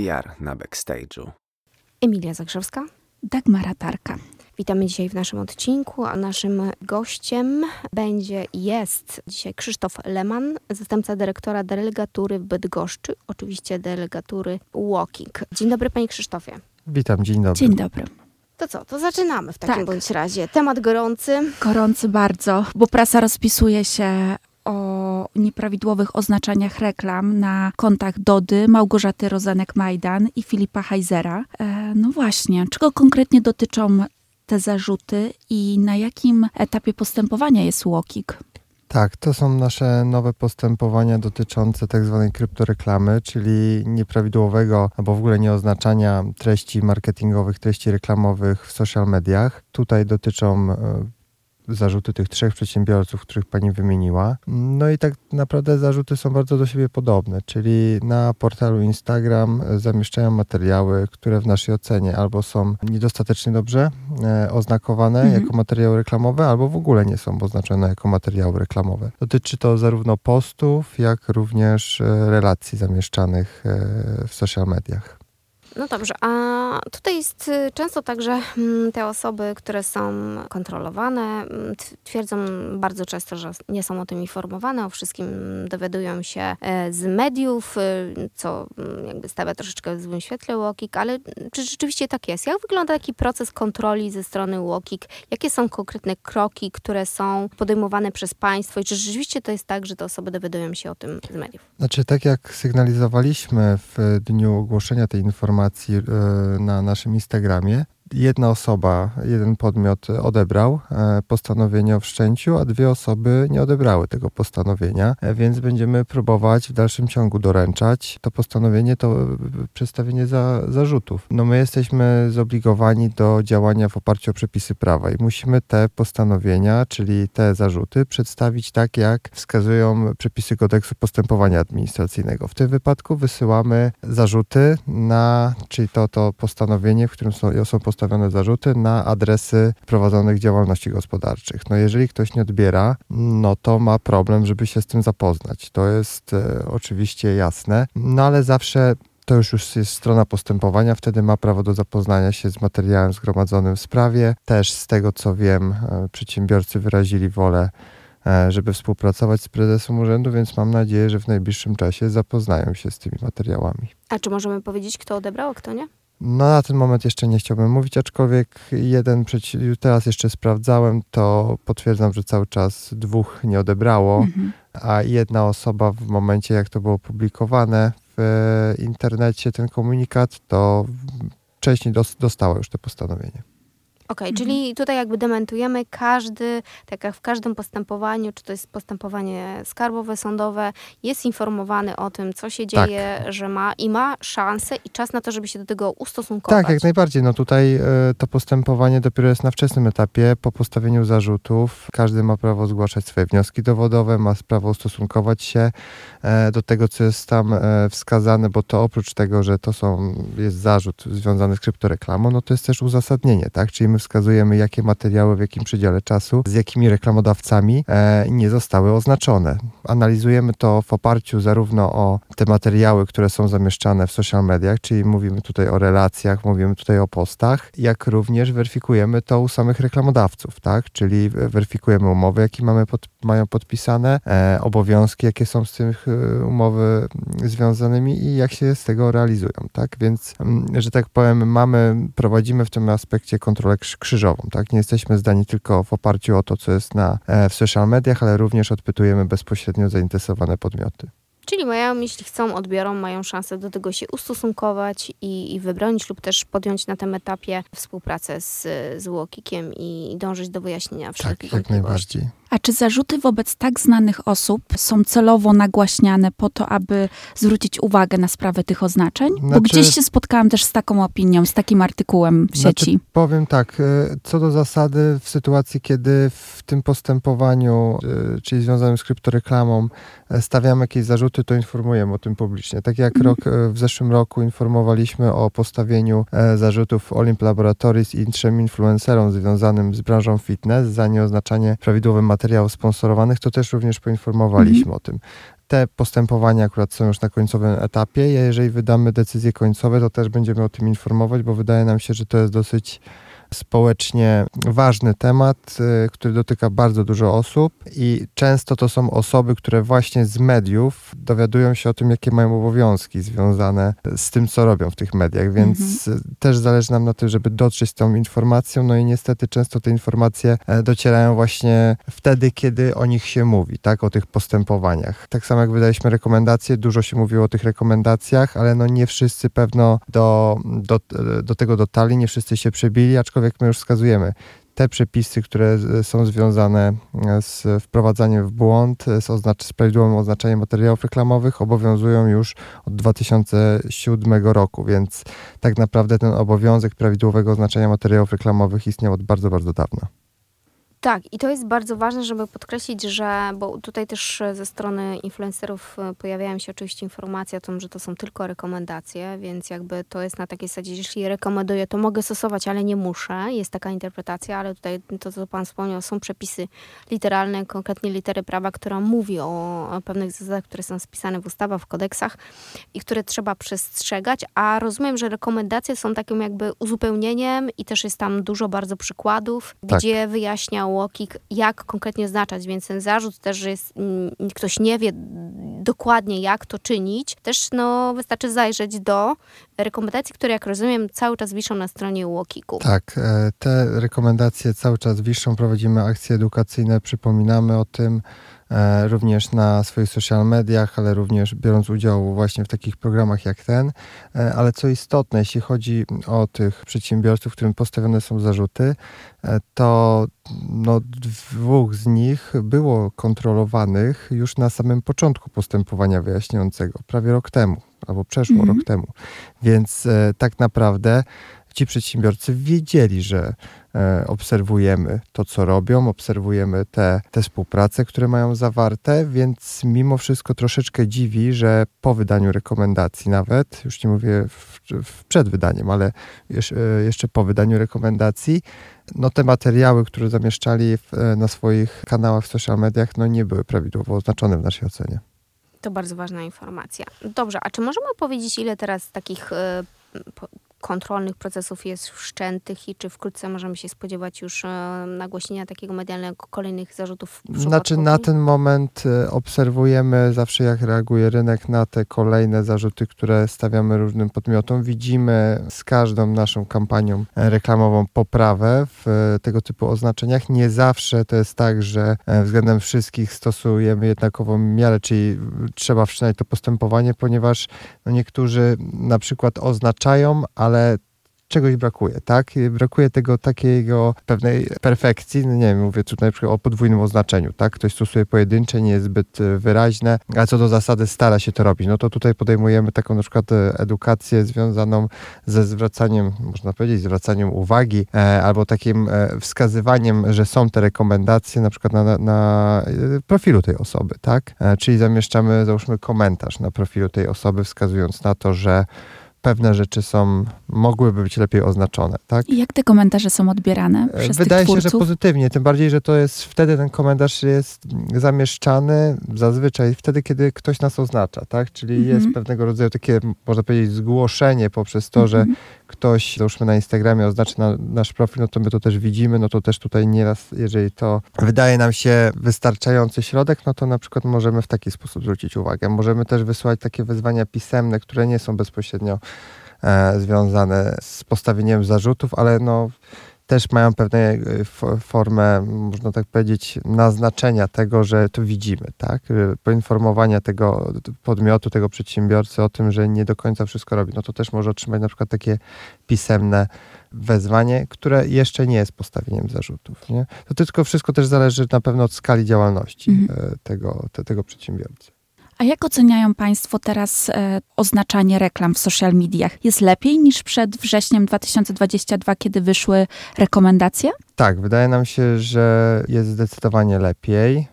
PR na backstage'u. Emilia Zagrzewska. Dagmara Tarka. Witamy dzisiaj w naszym odcinku, a naszym gościem będzie jest dzisiaj Krzysztof Leman, zastępca dyrektora delegatury w Bydgoszczy, oczywiście delegatury Walking. Dzień dobry panie Krzysztofie. Witam, dzień dobry. Dzień dobry. To co, to zaczynamy w takim Tak. bądź razie. Temat gorący. Gorący bardzo, bo prasa rozpisuje się o nieprawidłowych oznaczeniach reklam na kontach Dody, Małgorzaty Rozenek-Majdan i Filipa Heizera. E, no właśnie, czego konkretnie dotyczą te zarzuty i na jakim etapie postępowania jest Łokik? Tak, to są nasze nowe postępowania dotyczące tak zwanej kryptoreklamy, czyli nieprawidłowego albo w ogóle nieoznaczania treści marketingowych, treści reklamowych w social mediach. Tutaj dotyczą e, zarzuty tych trzech przedsiębiorców, których pani wymieniła. No i tak naprawdę zarzuty są bardzo do siebie podobne, czyli na portalu Instagram zamieszczają materiały, które w naszej ocenie albo są niedostatecznie dobrze e, oznakowane Mhm. jako materiały reklamowe, albo w ogóle nie są oznaczone jako materiały reklamowe. Dotyczy to zarówno postów, jak również e, relacji zamieszczanych e, w social mediach. No dobrze, a tutaj jest y, często tak, że mm, te osoby, które są kontrolowane, mm, twierdzą bardzo często, że nie są o tym informowane, o wszystkim dowiadują się e, z mediów, y, co mm, jakby stawia troszeczkę w złym świetle UOKiK, ale czy rzeczywiście tak jest? Jak wygląda taki proces kontroli ze strony UOKiK? Jakie są konkretne kroki, które są podejmowane przez państwo i czy rzeczywiście to jest tak, że te osoby dowiadują się o tym z mediów? Znaczy, tak jak sygnalizowaliśmy w dniu ogłoszenia tej informacji e, na naszym Instagramie, jedna osoba, jeden podmiot odebrał e, postanowienie o wszczęciu, a dwie osoby nie odebrały tego postanowienia, e, więc będziemy próbować w dalszym ciągu doręczać to postanowienie, to e, przedstawienie za, zarzutów. No my jesteśmy zobligowani do działania w oparciu o przepisy prawa i musimy te postanowienia, czyli te zarzuty przedstawić tak, jak wskazują przepisy kodeksu postępowania administracyjnego. W tym wypadku wysyłamy zarzuty na, czyli to, to postanowienie, w którym są, są postawione zarzuty na adresy prowadzonych działalności gospodarczych. No jeżeli ktoś nie odbiera, no to ma problem, żeby się z tym zapoznać. To jest e, oczywiście jasne, no ale zawsze to już, już jest strona postępowania, wtedy ma prawo do zapoznania się z materiałem zgromadzonym w sprawie. Też z tego co wiem, e, przedsiębiorcy wyrazili wolę e, żeby współpracować z prezesem urzędu, więc mam nadzieję, że w najbliższym czasie zapoznają się z tymi materiałami. A czy możemy powiedzieć, kto odebrał, a kto nie? No na ten moment jeszcze nie chciałbym mówić, aczkolwiek jeden, teraz jeszcze sprawdzałem, to potwierdzam, że cały czas dwóch nie odebrało, Mhm. a jedna osoba w momencie, jak to było publikowane w internecie, ten komunikat, to wcześniej dos- dostała już to postanowienie. Okej, Mhm. czyli tutaj jakby dementujemy każdy, tak jak w każdym postępowaniu, czy to jest postępowanie skarbowe, sądowe, jest informowany o tym, co się Tak. dzieje, że ma i ma szansę i czas na to, żeby się do tego ustosunkować. Tak, jak najbardziej. No tutaj e, to postępowanie dopiero jest na wczesnym etapie. Po postawieniu zarzutów każdy ma prawo zgłaszać swoje wnioski dowodowe, ma prawo ustosunkować się e, do tego, co jest tam e, wskazane, bo to oprócz tego, że to są, jest zarzut związany z kryptoreklamą, no to jest też uzasadnienie, tak? Czyli my wskazujemy, jakie materiały w jakim przedziale czasu, z jakimi reklamodawcami e, nie zostały oznaczone. Analizujemy to w oparciu zarówno o te materiały, które są zamieszczane w social mediach, czyli mówimy tutaj o relacjach, mówimy tutaj o postach, jak również weryfikujemy to u samych reklamodawców, tak? Czyli weryfikujemy umowy, jakie mamy pod, mają podpisane, e, obowiązki, jakie są z tych e, umowy związanymi i jak się z tego realizują, tak? Więc, mm, że tak powiem, mamy, prowadzimy w tym aspekcie kontrolę krz- krzyżową, tak? Nie jesteśmy zdani tylko w oparciu o to, co jest na, e, w social mediach, ale również odpytujemy bezpośrednio zainteresowane podmioty. Czyli mają, jeśli chcą, odbiorą, mają szansę do tego się ustosunkować i, i wybronić lub też podjąć na tym etapie współpracę z, z Łokikiem i dążyć do wyjaśnienia wszelkich Tak, jak najbardziej. A czy zarzuty wobec tak znanych osób są celowo nagłaśniane po to, aby zwrócić uwagę na sprawę tych oznaczeń? Bo Znaczy- gdzieś się spotkałam też z taką opinią, z takim artykułem w Znaczy, sieci. Powiem tak, e, co do zasady, w sytuacji, kiedy w tym postępowaniu, e, czyli związanym z kryptoreklamą, e, stawiamy jakieś zarzuty, to informujemy o tym publicznie. Tak jak Mhm. rok, w zeszłym roku informowaliśmy o postawieniu zarzutów Olymp Laboratories i trzem influencerom związanym z branżą fitness za nieoznaczanie prawidłowych materiałów sponsorowanych, to też również poinformowaliśmy o tym. te postępowania akurat są już na końcowym etapie. Jeżeli wydamy decyzje końcowe, to też będziemy o tym informować, bo wydaje nam się, że to jest dosyć społecznie ważny temat, y, który dotyka bardzo dużo osób i często to są osoby, które właśnie z mediów dowiadują się o tym, jakie mają obowiązki związane z tym, co robią w tych mediach, więc mhm. też zależy nam na tym, żeby dotrzeć z tą informacją, no i niestety często te informacje e, docierają właśnie wtedy, kiedy o nich się mówi, tak, o tych postępowaniach. Tak samo jak wydaliśmy rekomendacje, dużo się mówiło o tych rekomendacjach, ale no nie wszyscy pewno do, do, do tego dotarli, nie wszyscy się przebili, aczkolwiek aczkolwiek my już wskazujemy, te przepisy, które są związane e, z wprowadzaniem w błąd, e, z, oznacz- z prawidłowym oznaczeniem materiałów reklamowych, obowiązują już od 2007 roku, więc tak naprawdę ten obowiązek prawidłowego oznaczenia materiałów reklamowych istniał od bardzo, bardzo dawna. Tak, i to jest bardzo ważne, żeby podkreślić, że, bo tutaj też ze strony influencerów e, pojawiają się oczywiście informacje o tym, że to są tylko rekomendacje, więc jakby to jest na takiej zasadzie, jeśli rekomenduję, to mogę stosować, ale nie muszę. Jest taka interpretacja, ale tutaj to, co Pan wspomniał, są przepisy literalne, konkretnie litery prawa, która mówi o, o pewnych zasadach, które są spisane w ustawach, w kodeksach i które trzeba przestrzegać, a rozumiem, że rekomendacje są takim jakby uzupełnieniem i też jest tam dużo bardzo przykładów, tak. gdzie wyjaśniał Łokik, jak konkretnie znaczać, więc ten zarzut też, że jest, ktoś nie wie dokładnie jak to czynić, też no, wystarczy zajrzeć do rekomendacji, które jak rozumiem cały czas wiszą na stronie Łokiku. Tak, e, te rekomendacje cały czas wiszą, prowadzimy akcje edukacyjne, przypominamy o tym, również na swoich social mediach, ale również biorąc udział właśnie w takich programach jak ten. E, ale co istotne, jeśli chodzi o tych przedsiębiorców, którym postawione są zarzuty, e, to no, dwóch z nich było kontrolowanych już na samym początku postępowania wyjaśniającego, prawie rok temu, albo przeszło mhm. rok temu. Więc tak naprawdę ci przedsiębiorcy wiedzieli, że e, obserwujemy to, co robią, obserwujemy te, te współprace, które mają zawarte, więc mimo wszystko troszeczkę dziwi, że po wydaniu rekomendacji nawet, już nie mówię w, w przed wydaniem, ale jeszcze, jeszcze po wydaniu rekomendacji, no te materiały, które zamieszczali w, e, na swoich kanałach w social mediach, no nie były prawidłowo oznaczone w naszej ocenie. To bardzo ważna informacja. Dobrze, a czy możemy powiedzieć, ile teraz takich y, kontrolnych procesów jest wszczętych i czy wkrótce możemy się spodziewać już e, nagłośnienia takiego medialnego kolejnych zarzutów? Znaczy na ten moment e, obserwujemy zawsze jak reaguje rynek na te kolejne zarzuty, które stawiamy różnym podmiotom. Widzimy z każdą naszą kampanią reklamową poprawę w e, tego typu oznaczeniach. Nie zawsze to jest tak, że względem wszystkich stosujemy jednakową miarę, czyli trzeba wszczynać to postępowanie, ponieważ no niektórzy na przykład oznaczają, ale ale czegoś brakuje, tak? Brakuje tego takiego pewnej perfekcji, no nie wiem, mówię tutaj na przykład o podwójnym oznaczeniu, tak? Ktoś stosuje pojedyncze, nie jest zbyt e, wyraźne, a co do zasady stara się to robić. No to tutaj podejmujemy taką na przykład e, edukację związaną ze zwracaniem, można powiedzieć, zwracaniem uwagi e, albo takim e, wskazywaniem, że są te rekomendacje na przykład na, na e, profilu tej osoby, tak? E, czyli zamieszczamy, załóżmy, komentarz na profilu tej osoby, wskazując na to, że pewne rzeczy są, mogłyby być lepiej oznaczone, tak? I jak te komentarze są odbierane e, przez Wydaje się, że pozytywnie, tym bardziej, że to jest wtedy ten komentarz jest zamieszczany zazwyczaj wtedy, kiedy ktoś nas oznacza, tak? Czyli -hmm. jest pewnego rodzaju takie, można powiedzieć, zgłoszenie poprzez to, -hmm. że mhm. ktoś, załóżmy na Instagramie oznaczy na, nasz profil, no to my to też widzimy, no to też tutaj nieraz, jeżeli to wydaje nam się wystarczający środek, no to na przykład możemy w taki sposób zwrócić uwagę. Możemy też wysłać takie wezwania pisemne, które nie są bezpośrednio e, związane z postawieniem zarzutów, ale no, też mają pewną e, formę, można tak powiedzieć, naznaczenia tego, że to widzimy, tak? Poinformowania tego podmiotu, tego przedsiębiorcy o tym, że nie do końca wszystko robi. No to też może otrzymać na przykład takie pisemne wezwanie, które jeszcze nie jest postawieniem zarzutów. Nie? To tylko wszystko też zależy na pewno od skali działalności mhm. E, tego, te, tego przedsiębiorcy. A jak oceniają Państwo teraz e, oznaczanie reklam w social mediach? Jest lepiej niż przed wrześniem 2022, kiedy wyszły rekomendacje? Tak, wydaje nam się, że jest zdecydowanie lepiej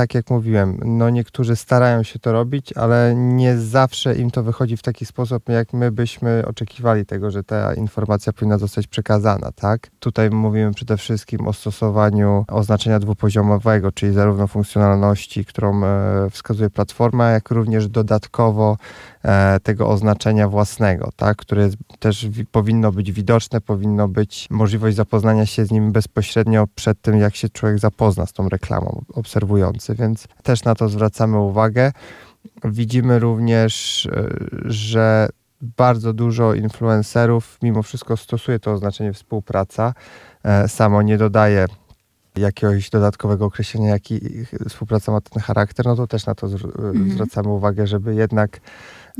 tak jak mówiłem, no niektórzy starają się to robić, ale nie zawsze im to wychodzi w taki sposób, jak my byśmy oczekiwali tego, że ta informacja powinna zostać przekazana, tak? Tutaj mówimy przede wszystkim o stosowaniu oznaczenia dwupoziomowego, czyli zarówno funkcjonalności, którą e, wskazuje platforma, jak również dodatkowo tego oznaczenia własnego, tak? które też powinno być widoczne, powinno być możliwość zapoznania się z nim bezpośrednio przed tym, jak się człowiek zapozna z tą reklamą obserwujący, więc też na to zwracamy uwagę. Widzimy również, e, że bardzo dużo influencerów mimo wszystko stosuje to oznaczenie współpraca. E, samo nie dodaje jakiegoś dodatkowego określenia, jaki współpraca ma ten charakter, no to też na to mhm. zwracamy uwagę, żeby jednak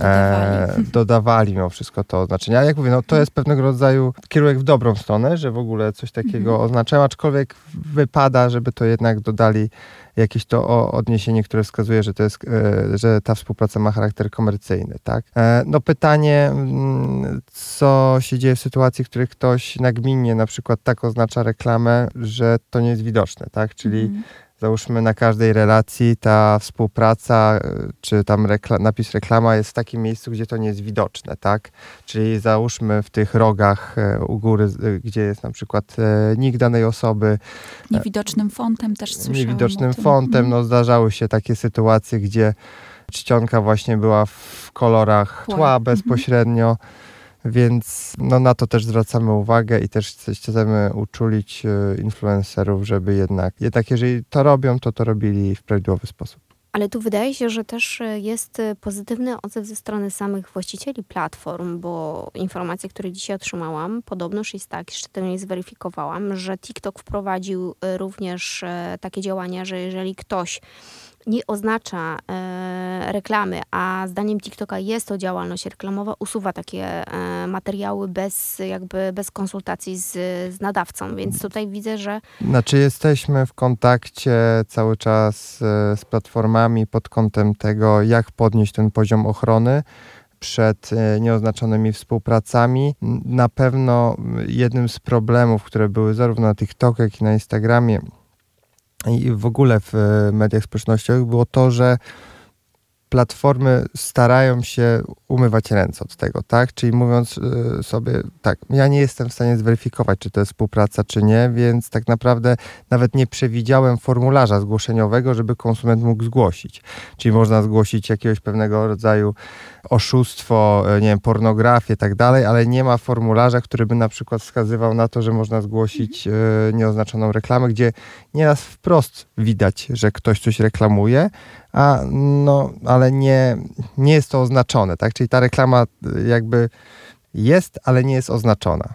dodawali. E, dodawali mimo wszystko to oznaczenie. A jak mówię, no to jest pewnego rodzaju kierunek w dobrą stronę, że w ogóle coś takiego mhm. oznaczają, aczkolwiek wypada, żeby to jednak dodali jakieś to odniesienie, które wskazuje, że, to jest, e, że ta współpraca ma charakter komercyjny. Tak? E, no pytanie, mm, co się dzieje w sytuacji, w której ktoś nagminnie na przykład tak oznacza reklamę, że to nie jest widoczne, tak? czyli mhm załóżmy na każdej relacji ta współpraca, y, czy tam rekla napis reklama jest w takim miejscu, gdzie to nie jest widoczne, tak? Czyli załóżmy w tych rogach y, u góry, y, gdzie jest na przykład nick danej osoby. Niewidocznym fontem też słyszałam Niewidocznym fontem, no zdarzały się takie sytuacje, gdzie czcionka właśnie była w kolorach tła, tła mhm. Więc no, na to też zwracamy uwagę i też chcemy uczulić e, influencerów, żeby jednak, jednak jeżeli to robią, to to robili w prawidłowy sposób. Ale tu wydaje się, że też e, jest e, pozytywny odzew ze strony samych właścicieli platform, bo informacje, które dzisiaj otrzymałam, podobnoż jest tak, jeszcze tego nie zweryfikowałam, że TikTok wprowadził również takie działania, że jeżeli ktoś nie oznacza e, reklamy, a zdaniem TikToka jest to działalność reklamowa, usuwa takie e, materiały bez, jakby bez konsultacji z, z nadawcą, więc tutaj widzę, że... Znaczy jesteśmy w kontakcie cały czas e, z platformami pod kątem tego, jak podnieść ten poziom ochrony przed e, nieoznaczonymi współpracami. Na pewno jednym z problemów, które były zarówno na TikToku, jak i na Instagramie, i w ogóle w e, mediach społecznościowych było to, że platformy starają się umywać ręce od tego, tak? Czyli mówiąc e, sobie, tak, ja nie jestem w stanie zweryfikować, czy to jest współpraca, czy nie, więc tak naprawdę nawet nie przewidziałem formularza zgłoszeniowego, żeby konsument mógł zgłosić. Czyli można zgłosić jakiegoś pewnego rodzaju oszustwo, e, nie wiem, pornografię, tak dalej, ale nie ma formularza, który by na przykład wskazywał na to, że można zgłosić e, nieoznaczoną reklamę, gdzie nieraz wprost widać, że ktoś coś reklamuje, a no, ale nie, nie jest to oznaczone, tak? Czyli ta reklama e, jakby jest, ale nie jest oznaczona.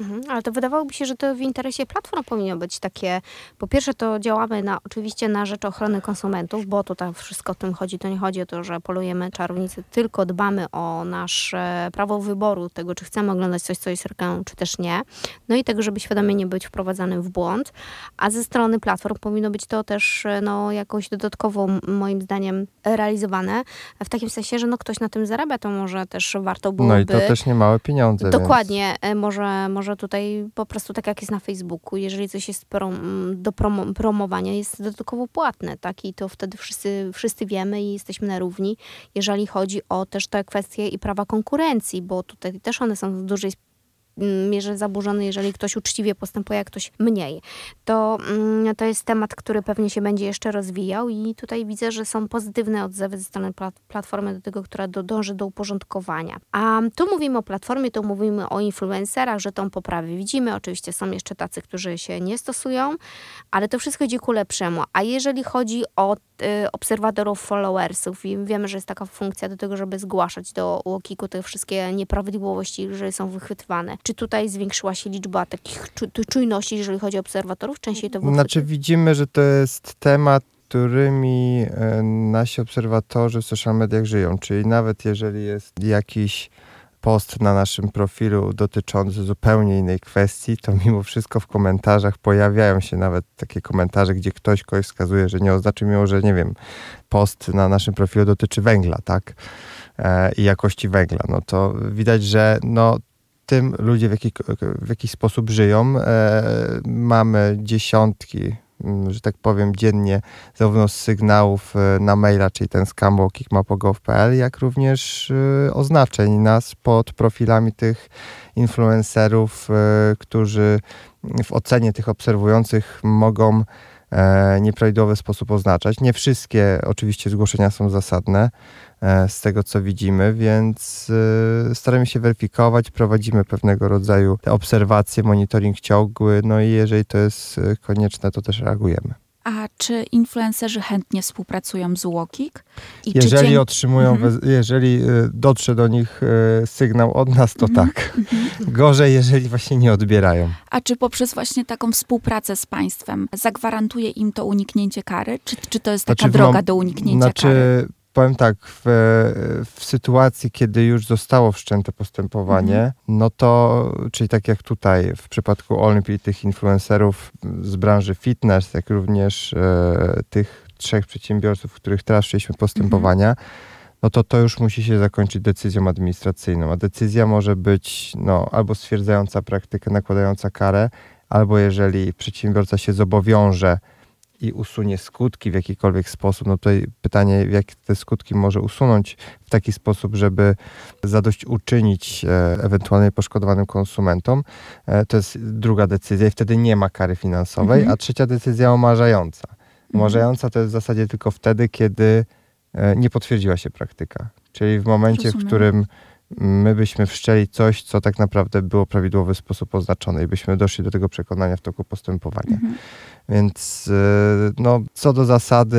Mhm, ale to wydawałoby się, że to w interesie platform powinno być takie. Po pierwsze, to działamy na, oczywiście na rzecz ochrony konsumentów, bo to tam wszystko o tym chodzi. To nie chodzi o to, że polujemy czarownicy, tylko dbamy o nasze prawo wyboru tego, czy chcemy oglądać coś, co jest reklamą, czy też nie. No i tego, żeby świadomie nie być wprowadzanym w błąd. A ze strony platform powinno być to też no, jakoś dodatkowo, moim zdaniem, realizowane. W takim sensie, że no, ktoś na tym zarabia, to może też warto byłoby... No i to też nie małe pieniądze. Dokładnie. Więc... E, może, może może tutaj po prostu tak jak jest na Facebooku, jeżeli coś jest prom, do prom, promowania, jest dodatkowo płatne, tak? I to wtedy wszyscy, wszyscy wiemy i jesteśmy na równi, jeżeli chodzi o też te kwestie i prawa konkurencji, bo tutaj też one są w dużej mierze zaburzony, jeżeli ktoś uczciwie postępuje, a ktoś mniej. To, mm, to jest temat, który pewnie się będzie jeszcze rozwijał i tutaj widzę, że są pozytywne odzewy ze strony platformy do tego, która do, dąży do uporządkowania. A tu mówimy o platformie, tu mówimy o influencerach, że tą poprawę widzimy. Oczywiście są jeszcze tacy, którzy się nie stosują, ale to wszystko idzie ku lepszemu. A jeżeli chodzi o obserwatorów, followersów i wiemy, że jest taka funkcja do tego, żeby zgłaszać do UOKiK-u te wszystkie nieprawidłowości, które są wychwytywane. Czy tutaj zwiększyła się liczba takich czujności, jeżeli chodzi o obserwatorów? Częściej to było. Znaczy widzimy, że to jest temat, którymi e, nasi obserwatorzy w social mediach żyją. Czyli nawet jeżeli jest jakiś post na naszym profilu dotyczący zupełnie innej kwestii, to mimo wszystko w komentarzach pojawiają się nawet takie komentarze, gdzie ktoś kogoś wskazuje, że nie oznacza mimo, że nie wiem, post na naszym profilu dotyczy węgla, tak? E, I jakości węgla. No to widać, że no tym ludzie w, jaki, w jakiś sposób żyją. E, mamy dziesiątki, że tak powiem, dziennie zarówno z sygnałów e, na maila, czyli ten scam kickmapo.gov.pl, jak również e, oznaczeń nas pod profilami tych influencerów, którzy w ocenie tych obserwujących mogą nieprawidłowy sposób oznaczać. Nie wszystkie oczywiście zgłoszenia są zasadne. E, z tego, co widzimy, więc e, staramy się weryfikować, prowadzimy pewnego rodzaju obserwacje, monitoring ciągły, no i jeżeli to jest e, konieczne, to też reagujemy. A czy influencerzy chętnie współpracują z Łokik? jeżeli dzień... otrzymują, mhm. jeżeli dotrze do nich sygnał od nas, to mhm. tak. Mhm. Gorzej, jeżeli właśnie nie odbierają. A czy poprzez właśnie taką współpracę z państwem zagwarantuje im to uniknięcie kary? Czy, czy to jest taka znaczy, droga do uniknięcia znaczy, kary? Powiem tak, w, w, sytuacji, kiedy już zostało wszczęte postępowanie, mhm. no to, czyli tak jak tutaj w przypadku Olympii, tych influencerów z branży fitness, jak również e, tych trzech przedsiębiorców, w których teraz wszczęliśmy postępowania, mhm. no to to już musi się zakończyć decyzją administracyjną. A decyzja może być no, albo stwierdzająca praktykę, nakładająca karę, albo jeżeli przedsiębiorca się zobowiąże, i usunie skutki w jakikolwiek sposób, no tutaj pytanie, jak te skutki może usunąć w taki sposób, żeby zadośćuczynić e, ewentualnie poszkodowanym konsumentom, e, to jest druga decyzja i wtedy nie ma kary finansowej, mhm. a trzecia decyzja omarzająca. Omarzająca to jest w zasadzie tylko wtedy, kiedy e, nie potwierdziła się praktyka. Czyli w momencie, Rozumiem. w którym my byśmy wszczęli coś, co tak naprawdę było w prawidłowy sposób oznaczone i byśmy doszli do tego przekonania w toku postępowania. Mhm. Więc y, no, co do zasady,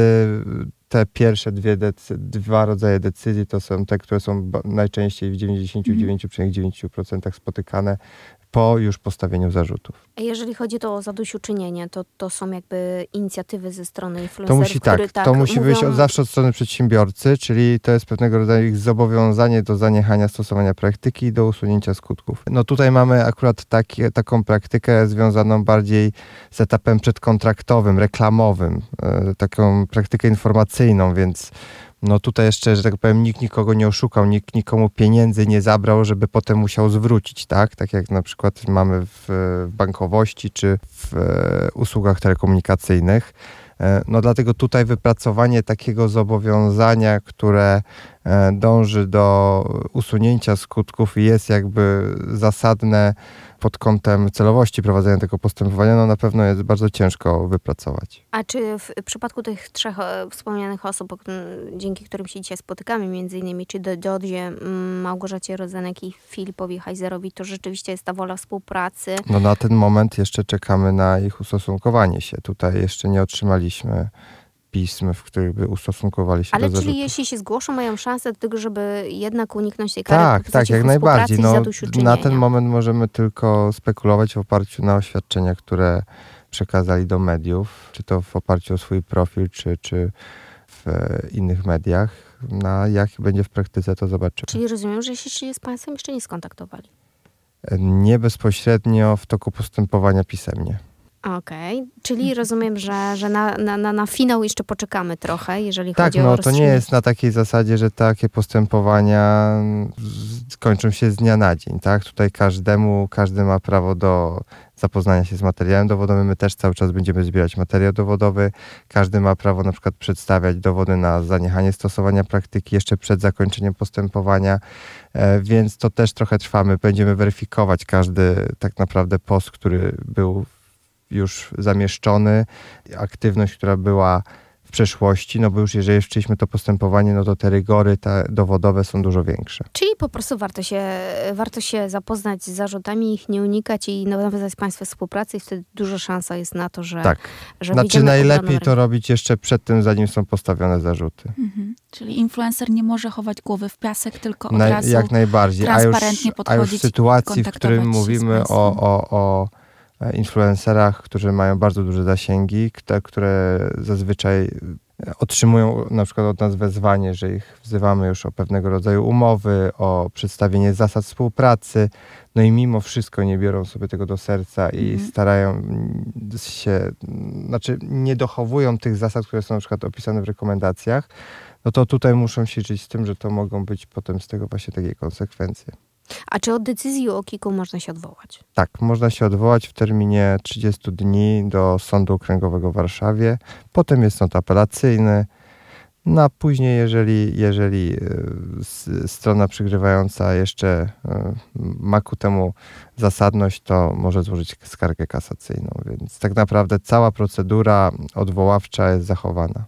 te pierwsze dwie dwa rodzaje decyzji to są te, które są najczęściej w 99,9% spotykane po już postawieniu zarzutów. A jeżeli chodzi to o zadośćuczynienie, to, to są jakby inicjatywy ze strony influencerów, To musi tak, tak to musi mówią... być od, zawsze od strony przedsiębiorcy, czyli to jest pewnego rodzaju ich zobowiązanie do zaniechania stosowania praktyki i do usunięcia skutków. No tutaj mamy akurat taki, taką praktykę związaną bardziej z etapem przedkontraktowym, reklamowym, e, taką praktykę informacyjną, więc no tutaj jeszcze, że tak powiem, nikt nikogo nie oszukał, nikt nikomu pieniędzy nie zabrał, żeby potem musiał zwrócić, tak? Tak jak na przykład mamy w, bankowości czy w e, usługach telekomunikacyjnych. E, no dlatego tutaj wypracowanie takiego zobowiązania, które dąży do usunięcia skutków i jest jakby zasadne pod kątem celowości prowadzenia tego postępowania, no na pewno jest bardzo ciężko wypracować. A czy w przypadku tych trzech e, wspomnianych osób, dzięki którym się dzisiaj spotykamy, między innymi, czy Dodzie, Małgorzacie Rodzenek i Filipowi Heizerowi, to rzeczywiście jest ta wola współpracy? No na ten moment jeszcze czekamy na ich ustosunkowanie się. Tutaj jeszcze nie otrzymaliśmy pism, w których by ustosunkowali się Ale do czyli jeśli się zgłoszą, mają szansę do tego, żeby jednak uniknąć tej kary? Tak, tak, jak najbardziej. No, na ten moment możemy tylko spekulować w oparciu na oświadczenia, które przekazali do mediów, czy to w oparciu o swój profil, czy, czy w innych mediach. Na jak będzie w praktyce, to zobaczymy. Czyli rozumiem, że się z Państwem jeszcze nie skontaktowali? Nie bezpośrednio w toku postępowania pisemnie. Okej, okay. czyli rozumiem, że, że na, na, na finał jeszcze poczekamy trochę, jeżeli tak, chodzi no, o Tak, no to nie jest na takiej zasadzie, że takie postępowania skończą się z dnia na dzień, tak? Tutaj każdemu, każdy ma prawo do zapoznania się z materiałem dowodowym. My też cały czas będziemy zbierać materiał dowodowy. Każdy ma prawo na przykład przedstawiać dowody na zaniechanie stosowania praktyki jeszcze przed zakończeniem postępowania, e, więc to też trochę trwamy. Będziemy weryfikować każdy tak naprawdę post, który był już zamieszczony, aktywność, która była w przeszłości, no bo już jeżeli wszczęliśmy to postępowanie, no to te rygory te dowodowe są dużo większe. Czyli po prostu warto się, warto się zapoznać z zarzutami, ich nie unikać i nawiązać z Państwem współpracy i wtedy duża szansa jest na to, że Tak, że znaczy najlepiej to robić jeszcze przed tym, zanim są postawione zarzuty. Mhm. Czyli influencer nie może chować głowy w piasek, tylko od razu Jak najbardziej. transparentnie a już, podchodzić A już w sytuacji, w którym mówimy o, o, o influencerach, którzy mają bardzo duże zasięgi, te, które zazwyczaj e, otrzymują na przykład od nas wezwanie, że ich wzywamy już o pewnego rodzaju umowy, o przedstawienie zasad współpracy, no i mimo wszystko nie biorą sobie tego do serca i mm. starają się, znaczy nie dochowują tych zasad, które są na przykład opisane w rekomendacjach, no to tutaj muszą się żyć z tym, że to mogą być potem z tego właśnie takie konsekwencje. A czy od decyzji o kiku można się odwołać? Tak, można się odwołać w terminie 30 dni do Sądu Okręgowego w Warszawie. Potem jest sąd apelacyjny. No a później, jeżeli, jeżeli y, strona przygrywająca jeszcze y, ma ku temu zasadność, to może złożyć skargę kasacyjną. Więc tak naprawdę cała procedura odwoławcza jest zachowana.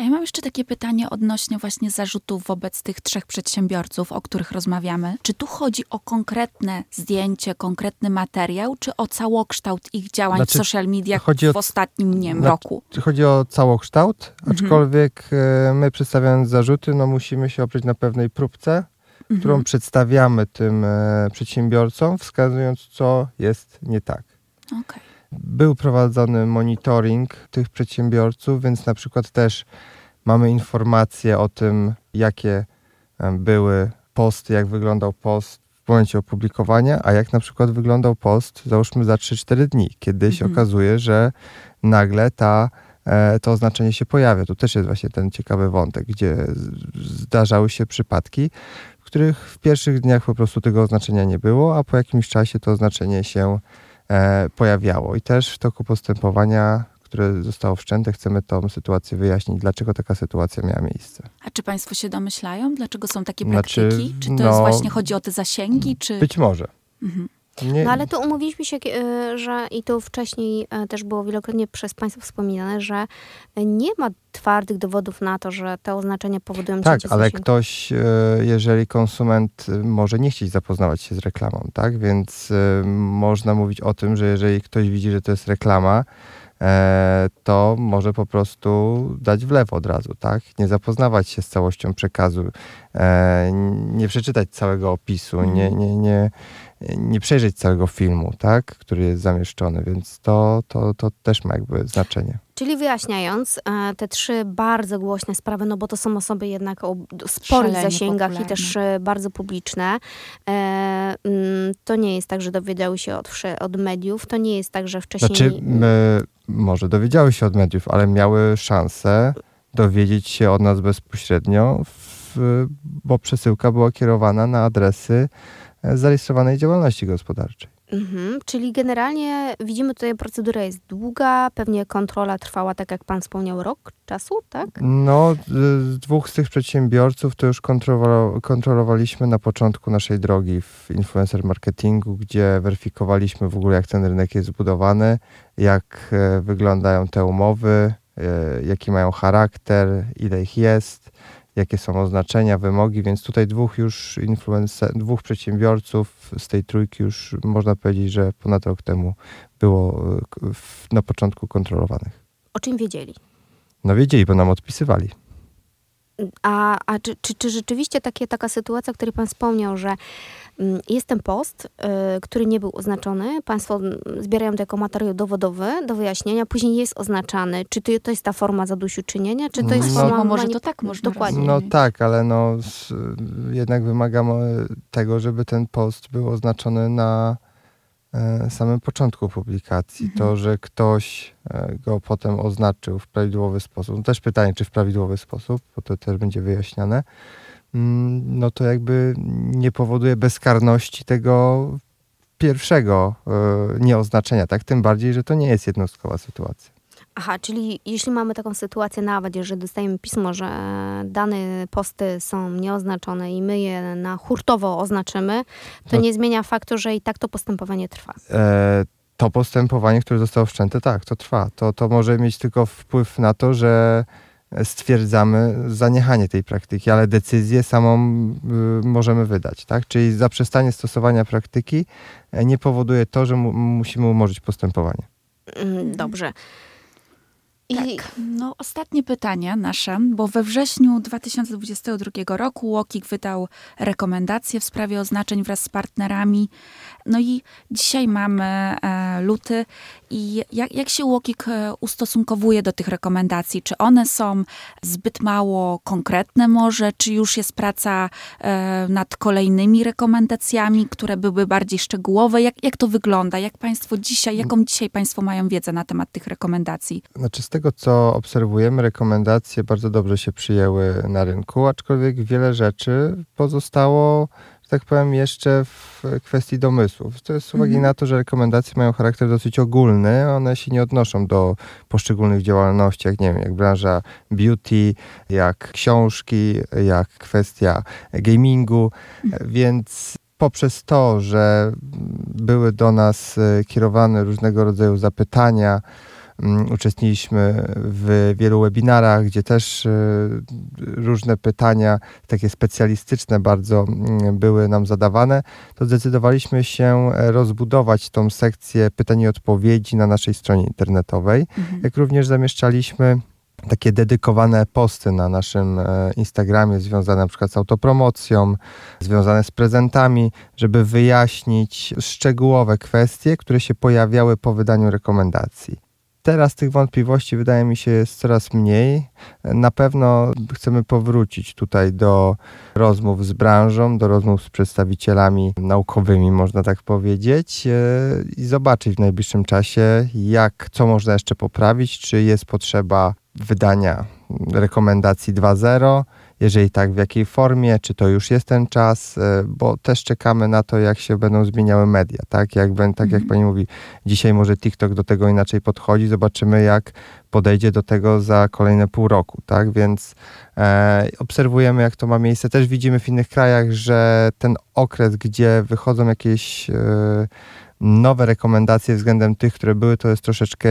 A ja mam jeszcze takie pytanie odnośnie właśnie zarzutów wobec tych trzech przedsiębiorców, o których rozmawiamy. Czy tu chodzi o konkretne zdjęcie, konkretny materiał, czy o całokształt ich działań znaczy, w social mediach w ostatnim, nie znaczy, roku? Chodzi o całokształt, mhm. aczkolwiek mhm. my przedstawiając zarzuty, no musimy się oprzeć na pewnej próbce, mhm. którą przedstawiamy tym e, przedsiębiorcom, wskazując, co jest nie tak. Okay. Był prowadzony monitoring tych przedsiębiorców, więc na przykład też mamy informacje o tym, jakie były posty, jak wyglądał post w momencie opublikowania, a jak na przykład wyglądał post, załóżmy za 3-4 dni, kiedy się mhm. okazuje, że nagle ta, e, to oznaczenie się pojawia. Tu też jest właśnie ten ciekawy wątek, gdzie zdarzały się przypadki, w których w pierwszych dniach po prostu tego oznaczenia nie było, a po jakimś czasie to oznaczenie się pojawiało. I też w toku postępowania, które zostało wszczęte, chcemy tą sytuację wyjaśnić, dlaczego taka sytuacja miała miejsce. A czy Państwo się domyślają, dlaczego są takie znaczy, praktyki? Czy to no, jest właśnie chodzi o te zasięgi? Czy... Być może. Mhm. Nie. No ale to umówiliśmy się, e, że i to wcześniej e, też było wielokrotnie przez Państwa wspominane, że nie ma twardych dowodów na to, że te oznaczenia powodują Tak, ale ktoś, e, jeżeli konsument może nie chcieć zapoznawać się z reklamą, tak? Więc można mówić o tym, że jeżeli ktoś widzi, że to jest reklama, to może po prostu dać w lewo od razu, tak? Nie zapoznawać się z całością przekazu, nie przeczytać całego opisu, nie, mhm. nie, nie, nie przejrzeć całego filmu, tak, który jest zamieszczony, więc to, to, to też ma jakby znaczenie. Czyli wyjaśniając, e, te trzy bardzo głośne sprawy, no bo to są osoby jednak o sporych Szalenie zasięgach popularne. i też e, bardzo publiczne. E, mm, to nie jest tak, że dowiedziały się od, od mediów, to nie jest tak, że wcześniej... Znaczy, może dowiedziały się od mediów, ale miały szansę dowiedzieć się od nas bezpośrednio, w, bo przesyłka była kierowana na adresy zarejestrowanej działalności gospodarczej. Mhm, czyli generalnie widzimy tutaj, procedura jest długa, pewnie kontrola trwała, tak jak pan wspomniał, rok czasu, tak? No, dwóch z tych przedsiębiorców to już kontrolowaliśmy na początku naszej drogi w influencer marketingu, gdzie weryfikowaliśmy w ogóle, jak ten rynek jest zbudowany, jak e, wyglądają te umowy, e, jaki mają charakter, ile ich jest jakie są oznaczenia, wymogi, więc tutaj dwóch już influencer, dwóch przedsiębiorców z tej trójki już można powiedzieć, że ponad rok temu było e, na początku kontrolowanych. O czym wiedzieli? No wiedzieli, bo nam odpisywali. A, a czy, czy, czy rzeczywiście takie, taka sytuacja, o której Pan wspomniał, że mm, jest ten post, y, który nie był oznaczony, Państwo mm, zbierają to jako materiał dowodowy do wyjaśnienia, później jest oznaczany. Czy to, to jest ta forma zadośćuczynienia, czy to jest no, forma... No, może to tak można Dokładnie. No tak, ale no jednak wymagamy tego, żeby ten post był oznaczony na samym początku publikacji. Mhm. To, że ktoś e, go potem oznaczył w prawidłowy sposób, no też pytanie, czy w prawidłowy sposób, bo to też będzie wyjaśniane, mm, no to jakby nie powoduje bezkarności tego pierwszego e, nieoznaczenia, tak? Tym bardziej, że to nie jest jednostkowa sytuacja. Aha, czyli jeśli mamy taką sytuację nawet, że dostajemy pismo, że dane posty są nieoznaczone i my je na hurtowo oznaczymy, to no. nie zmienia faktu, że i tak to postępowanie trwa. E, to postępowanie, które zostało wszczęte, tak, to trwa. To, to może mieć tylko wpływ na to, że stwierdzamy zaniechanie tej praktyki, ale decyzję samą y, możemy wydać, tak? Czyli zaprzestanie stosowania praktyki e, nie powoduje to, że mu, musimy umorzyć postępowanie. Mm, dobrze. I tak. no, ostatnie pytanie nasze, bo we wrześniu 2022 roku Łokik wydał rekomendacje w sprawie oznaczeń wraz z partnerami. No i dzisiaj mamy e, luty i jak, jak się Łokik e, ustosunkowuje do tych rekomendacji? Czy one są zbyt mało konkretne może? Czy już jest praca e, nad kolejnymi rekomendacjami, które były bardziej szczegółowe? Jak, jak to wygląda? Jak państwo dzisiaj, jaką dzisiaj państwo mają wiedzę na temat tych rekomendacji? Znaczy z tego, co obserwujemy, rekomendacje bardzo dobrze się przyjęły na rynku, aczkolwiek wiele rzeczy pozostało tak powiem, jeszcze w kwestii domysłów. To jest z uwagi Mhm. na to, że rekomendacje mają charakter dosyć ogólny, one się nie odnoszą do poszczególnych działalności, jak nie wiem, jak branża beauty, jak książki, jak kwestia gamingu, więc poprzez to, że były do nas e, kierowane różnego rodzaju zapytania, mm, uczestniliśmy w wielu webinarach, gdzie też e, różne pytania, takie specjalistyczne bardzo mm, były nam zadawane, to zdecydowaliśmy się rozbudować tą sekcję pytań i odpowiedzi na naszej stronie internetowej Mhm. jak również zamieszczaliśmy takie dedykowane posty na naszym e, Instagramie związane na przykład z autopromocją, związane z prezentami, żeby wyjaśnić szczegółowe kwestie, które się pojawiały po wydaniu rekomendacji. Teraz tych wątpliwości wydaje mi się jest coraz mniej. Na pewno chcemy powrócić tutaj do rozmów z branżą, do rozmów z przedstawicielami naukowymi, można tak powiedzieć, e, i zobaczyć w najbliższym czasie, jak, co można jeszcze poprawić, czy jest potrzeba wydania rekomendacji 2.0, jeżeli tak, w jakiej formie, czy to już jest ten czas, e, bo też czekamy na to, jak się będą zmieniały media, tak? Jak, tak jak Mhm. pani mówi, dzisiaj może TikTok do tego inaczej podchodzi, zobaczymy jak podejdzie do tego za kolejne pół roku, tak? Więc e, obserwujemy, jak to ma miejsce. Też widzimy w innych krajach, że ten okres, gdzie wychodzą jakieś e, nowe rekomendacje względem tych, które były, to jest troszeczkę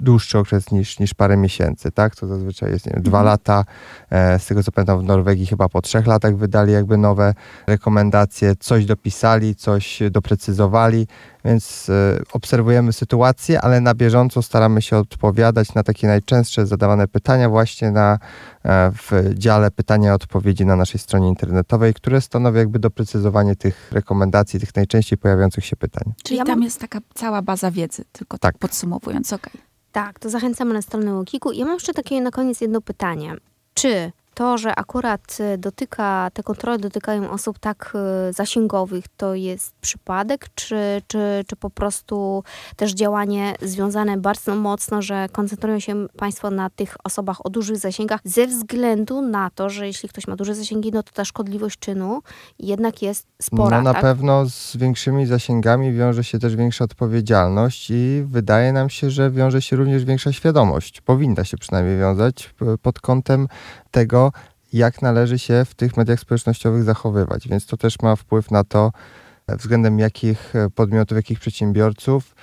dłuższy okres niż, niż parę miesięcy, tak? To zazwyczaj jest nie wiem, dwa Mhm. lata. E, z tego co pamiętam w Norwegii chyba po trzech latach wydali jakby nowe rekomendacje, coś dopisali, coś doprecyzowali, więc e, obserwujemy sytuację, ale na bieżąco staramy się odpowiadać na takie najczęstsze zadawane pytania właśnie na, e, w dziale pytania i odpowiedzi na naszej stronie internetowej, które stanowi jakby doprecyzowanie tych rekomendacji, tych najczęściej pojawiających się pytań. Czyli tam jest taka cała baza wiedzy, tylko tak, Tak. podsumowując, okej. Tak, to zachęcamy na stronę Łokiku. Ja mam jeszcze takie na koniec jedno pytanie. Czy to, że akurat e, dotyka, te kontrole dotykają osób tak e, zasięgowych, to jest przypadek, czy, czy, czy po prostu też działanie związane bardzo mocno, że koncentrują się Państwo na tych osobach o dużych zasięgach ze względu na to, że jeśli ktoś ma duże zasięgi, no to ta szkodliwość czynu jednak jest spora, no na tak? pewno z większymi zasięgami wiąże się też większa odpowiedzialność i wydaje nam się, że wiąże się również większa świadomość. Powinna się przynajmniej wiązać pod kątem tego, jak należy się w tych mediach społecznościowych zachowywać. Więc to też ma wpływ na to, e, względem jakich e, podmiotów, jakich przedsiębiorców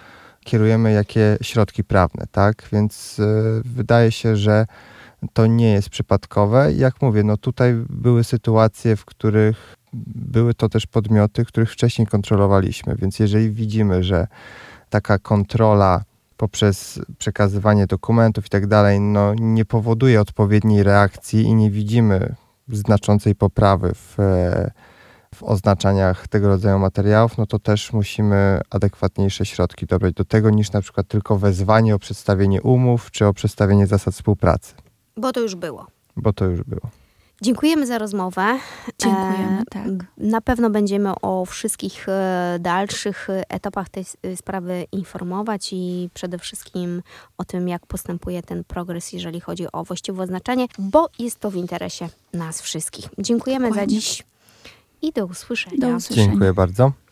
kierujemy jakie środki prawne, tak? Więc e, wydaje się, że to nie jest przypadkowe. Jak mówię, no tutaj były sytuacje, w których były to też podmioty, których wcześniej kontrolowaliśmy, więc jeżeli widzimy, że taka kontrola poprzez przekazywanie dokumentów i tak dalej, no nie powoduje odpowiedniej reakcji i nie widzimy znaczącej poprawy w, e, w oznaczaniach tego rodzaju materiałów, no to też musimy adekwatniejsze środki dobrać do tego, niż na przykład tylko wezwanie o przedstawienie umów czy o przedstawienie zasad współpracy, Bo to już było. bo to już było. Dziękujemy za rozmowę. Dziękujemy, E, tak. Na pewno będziemy o wszystkich e, dalszych etapach tej sprawy informować i przede wszystkim o tym, jak postępuje ten progres, jeżeli chodzi o właściwe oznaczenie, bo jest to w interesie nas wszystkich. Dziękujemy za Dokładnie. dziś i do usłyszenia. Do usłyszenia. Dziękuję bardzo.